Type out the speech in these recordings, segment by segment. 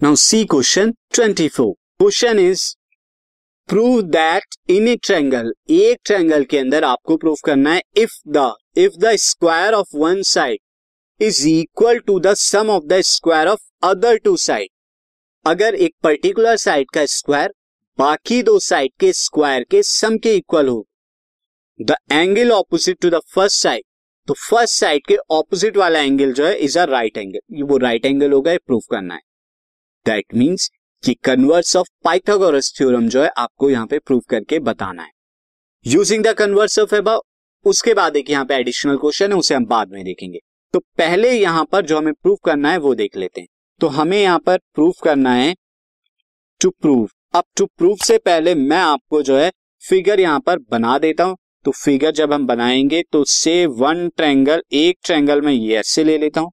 Now see question 24 question is prove that in a triangle एक triangle के अंदर आपको प्रूव करना है if the if the square of one side is equal to the sum of the square of other two side अगर एक particular side का square बाकी दो साइड के स्क्वायर के सम के इक्वल हो the angle opposite to the first side तो फ़र्स्ट साइड के ऑपोजिट वाला एंगल जो है इज़ अ राइट एंगल वो राइट एंगल होगा प्रूव करना है. दैट मीन्स कि कन्वर्स ऑफ़ पाइथागोरस थ्योरम जो है, आपको यहाँ पे प्रूव करके बताना है। Using the converse of above उसके बाद एक यहाँ पे एडिशनल क्वेश्चन है, उसे हम बाद में देखेंगे। तो पहले यहाँ पर जो हमें प्रूव करना है, वो देख लेते हैं। तो हमें यहाँ पर प्रूव करना है टू प्रूव अब टू प्रूव से पहले मैं आपको जो है फिगर यहाँ पर बना देता हूँ। तो फिगर जब हम बनाएँगे तो से वन ट्रैंगल एक ट्रैंगल में ये ऐसे ले लेता हूँ।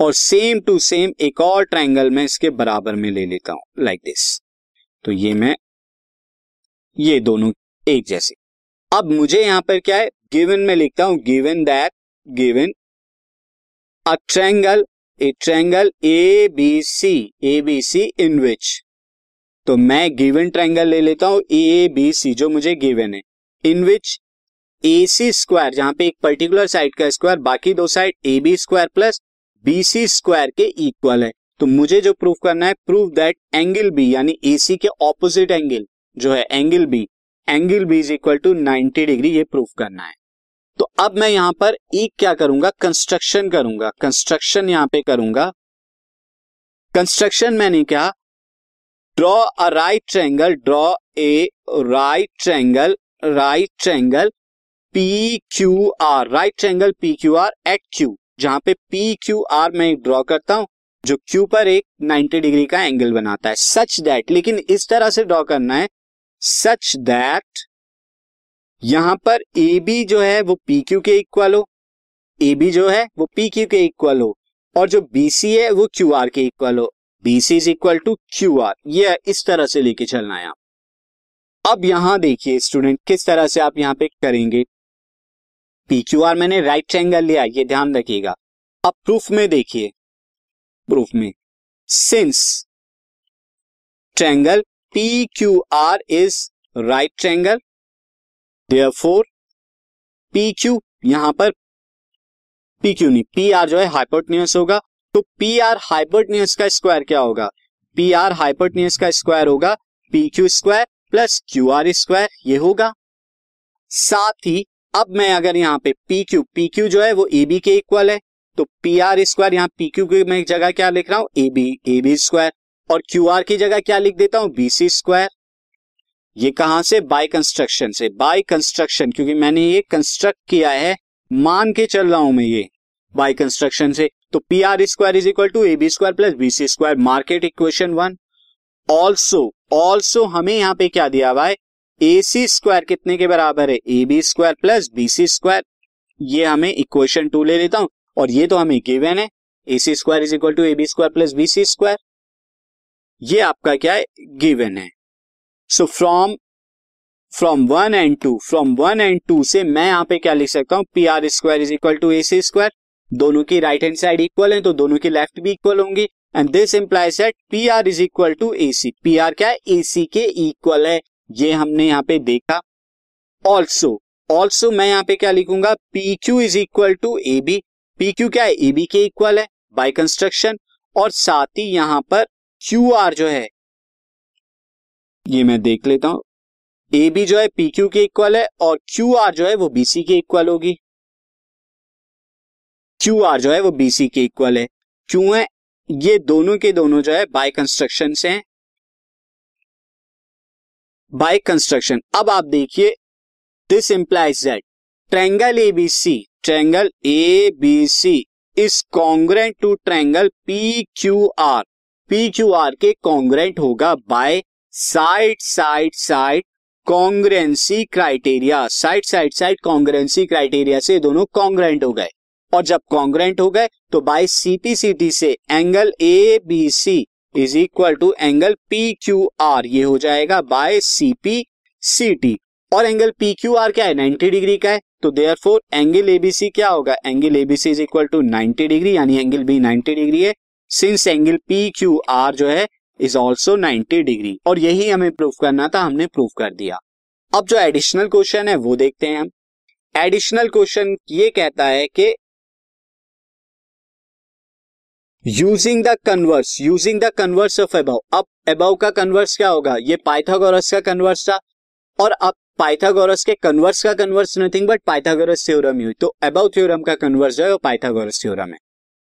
और सेम टू सेम एक और ट्रायंगल में इसके बराबर में ले लेता हूँ लाइक like दिस तो ये मैं, ये दोनों एक जैसे। अब मुझे यहाँ पर क्या है? गिवन में लिखता हूँ given that given a triangle A triangle A B C A B C in which तो मैं गिवन ट्रायंगल ले लेता हूँ ए बी सी जो मुझे गिवन है। इन विच ए सी स्क्वायर जहाँ पे एक पर्टिकुलर साइड का स्क्वायर बाकी दो side A B square plus BC square के इक्वल है। तो मुझे जो प्रूफ करना है प्रूफ दैट एंगल बी यानी एसी के ऑपोजिट एंगल जो है angle B angle B is equal to 90 degree ये प्रूफ करना है। तो अब मैं यहाँ पर एक क्या करूँगा? कंस्ट्रक्शन करूँगा। कंस्ट्रक्शन यहाँ पे करूँगा। कंस्ट्रक्शन मैंने क्या? Draw a right triangle draw a right triangle right triangle P Q R right triangle P Q R at Q जहाँ पे पी क्यू आर मैं ड्रॉ करता हूँ, जो क्यू पर एक 90 डिग्री का एंगल बनाता है। सच दैट लेकिन इस तरह से ड्रॉ करना है। सच दैट यहाँ पर ए बी जो है, वो पी क्यू के इक्वल हो। ए बी जो है, वो पी क्यू के इक्वल हो। और जो बी सी है, वो क्यू आर के इक्वल हो। B C is equal to Q R ये इस तरह से लेके चलना है आप। अब यहाँ देखिए स्टूडेंट किस तरह से आप यहाँ पे करेंगे। पी क्यू आर मैंने राइट ट्रायंगल लिया, ये ध्यान रखिएगा। अब प्रूफ में देखिए। प्रूफ में। Since triangle P Q R is right triangle therefore P Q यहाँ पर पी क्यू नहीं पी आर जो है हाइपोटनियस होगा। तो पी आर हाइपोटनियस का स्क्वायर क्या होगा? पी आर हाइपोटनियस का स्क्वायर होगा P Q square plus Q R square ये होगा। साथ ही अब मैं अगर यहाँ पे पी क्यू पी क्यू जो है वो ए बी के इक्वल है तो पी आर स्क्वायर यहाँ पी क्यू की मैं जगह क्या लिख रहा हूँ? A B A B square और क्यू आर की जगह क्या लिख देता हूँ? बी सी स्क्वायर ये कहाँ से? बाय कंस्ट्रक्शन से। बाय कंस्ट्रक्शन क्योंकि मैंने ये कंस्ट्रक्ट किया है, मान के चल रहा हूँ मैं ये। बाय कंस्ट्रक्शन से। तो P R square is equal to A B square plus B C square marked equation one also also हमें यहाँ पे क्या दिया हुआ है? ए सी स्क्वायर कितने के बराबर है? A B square plus B C square ये हमें इक्वेशन टू ले लेता हूँ और ये तो हमें गिवन है। A C square is equal to A B square plus B C square ये आपका क्या है? गिवन है। So from from one and two from one and two से मैं यहाँ पे क्या लिख सकता हूँ? P R square is equal to A C square दोनों की राइट हैंड साइड इक्वल है तो दोनों की लेफ़्ट भी इक्वल होंगी। And this implies that P R is equal to A C P R क्या है? ए सी के इक्वल है। ये हमने यहाँ पे देखा। ऑल्सो ऑल्सो मैं यहाँ पे क्या लिखूँगा? P Q is equal to A B P Q क्या है? ए बी के इक्वल है बाय कंस्ट्रक्शन और साथ ही यहाँ पर क्यू आर जो है, ये मैं देख लेता हूँ। ए बी जो है पी क्यू के इक्वल है और क्यू आर जो है वो बीसी के इक्वल होगी। क्यू आर जो है वो बीसी के इक्वल है। क्यों है? ये दोनों के दोनों जो है बाय कंस्ट्रक्शन से हैं। By construction. अब आप देखिए this implies that triangle C triangle A B C is congruent to triangle P Q R P Q R के कॉन्ग्रेंट होगा by side side side congruency criteria side side side congruency criteria से दोनों congruent हो गए। और जब congruent हो गए तो बाय सीपीसीटी से angle A B C is equal to angle P Q R ये हो जाएगा by C P C T और एंगल पी क्यू आर क्या है? 90 डिग्री का है। तो देयर फोर एंगल एबीसी क्या होगा? Angle ABC is equal to 90 degree यानी एंगल बी 90 डिग्री है। Since angle P Q R जो है इज़ ऑल्सो 90 डिग्री और यही हमें प्रूव करना था, हमने प्रूव कर दिया। अब जो एडिशनल क्वेश्चन है, वो देखते हैं हम। एडिशनल क्वेश्चन ये कहता है कि using the converse using the converse of above अब अबव का कन्वर्स क्या होगा? ये पाइथागोरस का कन्वर्स था और अब पाइथागोरस के कन्वर्स का converse nothing but Pythagoras theorem ही हुई। तो अबव थ्योरम का कन्वर्स है वो पाइथागोरस थ्योरम है।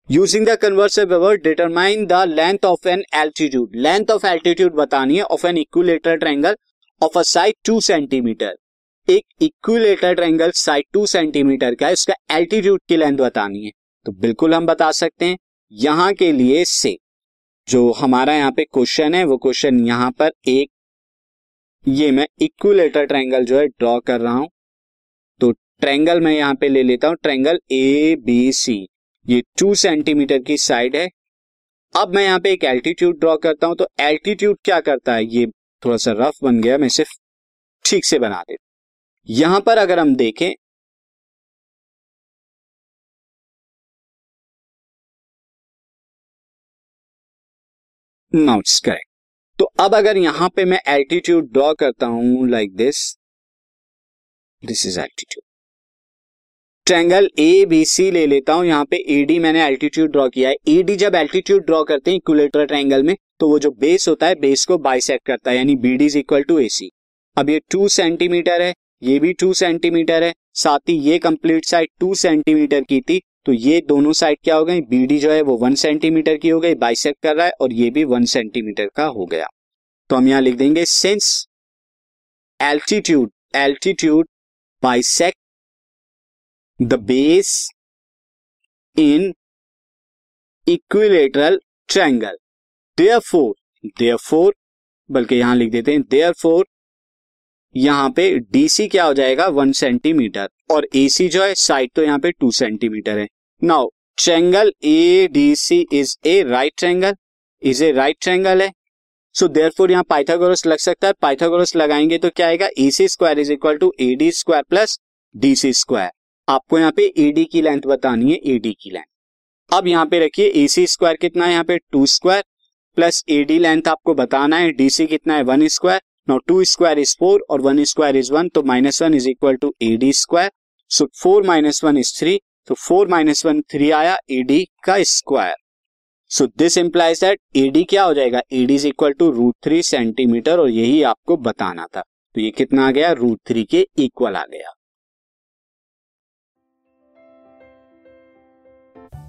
Using the converse of above determine the length of an altitude length of altitude बतानी है of an equilateral triangle of a side two centimetre एक equilateral triangle side two centimetre का है, उसका altitude की length बतानी है। तो बिल्कुल हम बता सकते हैं। यहाँ के लिए से। जो हमारा यहाँ पे क्वेश्चन है, वो क्वेश्चन यहाँ पर एक, ये मैं इक्विलेटर ट्रायंगल जो है ड्रॉ कर रहा हूँ। तो ट्रायंगल मैं यहाँ पे ले लेता हूँ ट्रायंगल ए बी सी ये टू सेंटीमीटर की साइड है। अब मैं यहाँ पे एक एल्टीट्यूड ड्रॉ करता हूँ तो एल्टीट्यूड क्या करता है? ये थोड़ा सा रफ बन गया, मैं सिर्फ़ ठीक से बना देता यहाँ पर अगर हम देखें नोट्स करेक्ट तो अब अगर यहाँ पे मैं एल्टीट्यूड ड्रॉ करता हूँ like this this is altitude triangle A B C ले लेता हूँ, यहाँ पे एडी मैंने एल्टीट्यूड ड्रॉ किया है। एडी जब एल्टीट्यूड ड्रॉ करते हैं इक्विलेटरल ट्रैंगल में तो वो जो बेस होता है बेस को बाइसेक्ट करता है, यानी B D is equal to A C अब ये टू सेंटीमीटर है, ये भी टू सेंटीमीटर है, साथ ही ये कंप्लीट साइड टू सेंटीमीटर की थी तो ये दोनों साइड क्या हो गई? बीडी जो है वो वन सेंटीमीटर की हो गई बाइसेक्ट कर रहा है और ये भी वन सेंटीमीटर का हो गया। तो हम यहाँ लिख देंगे since altitude altitude bisect the base in equilateral triangle therefore therefore बल्कि यहाँ लिख देते हैं देयर फोर यहाँ पे डीसी क्या हो जाएगा? वन सेंटीमीटर और एसी जो है साइड तो यहाँ पे टू सेंटीमीटर है. Now triangle A D C is a right triangle is a right triangle है. सो देयर फोर यहाँ पाइथागोरस लग सकता है. पाइथागोरस लगाएँगे तो क्या आएगा? A C square is equal to A D square plus D C square आपको यहाँ पे ए डी की लेंथ बतानी है ए डी की लेंथ अब यहाँ पे रखिए ए सी स्क्वायर कितना है? यहाँ पे two square plus A D length आपको बताना है. डी सी कितना है? One square now two square is four और वन स्क्वायर इज़ वन तो minus one is equal to A D square so four minus one is three तो four minus one three आया A D का square so this implies that AD क्या हो जाएगा? AD is equal to root three centimetre और यही आपको बताना था। तो ये कितना आ गया? रूट थ्री के इक्वल आ गया।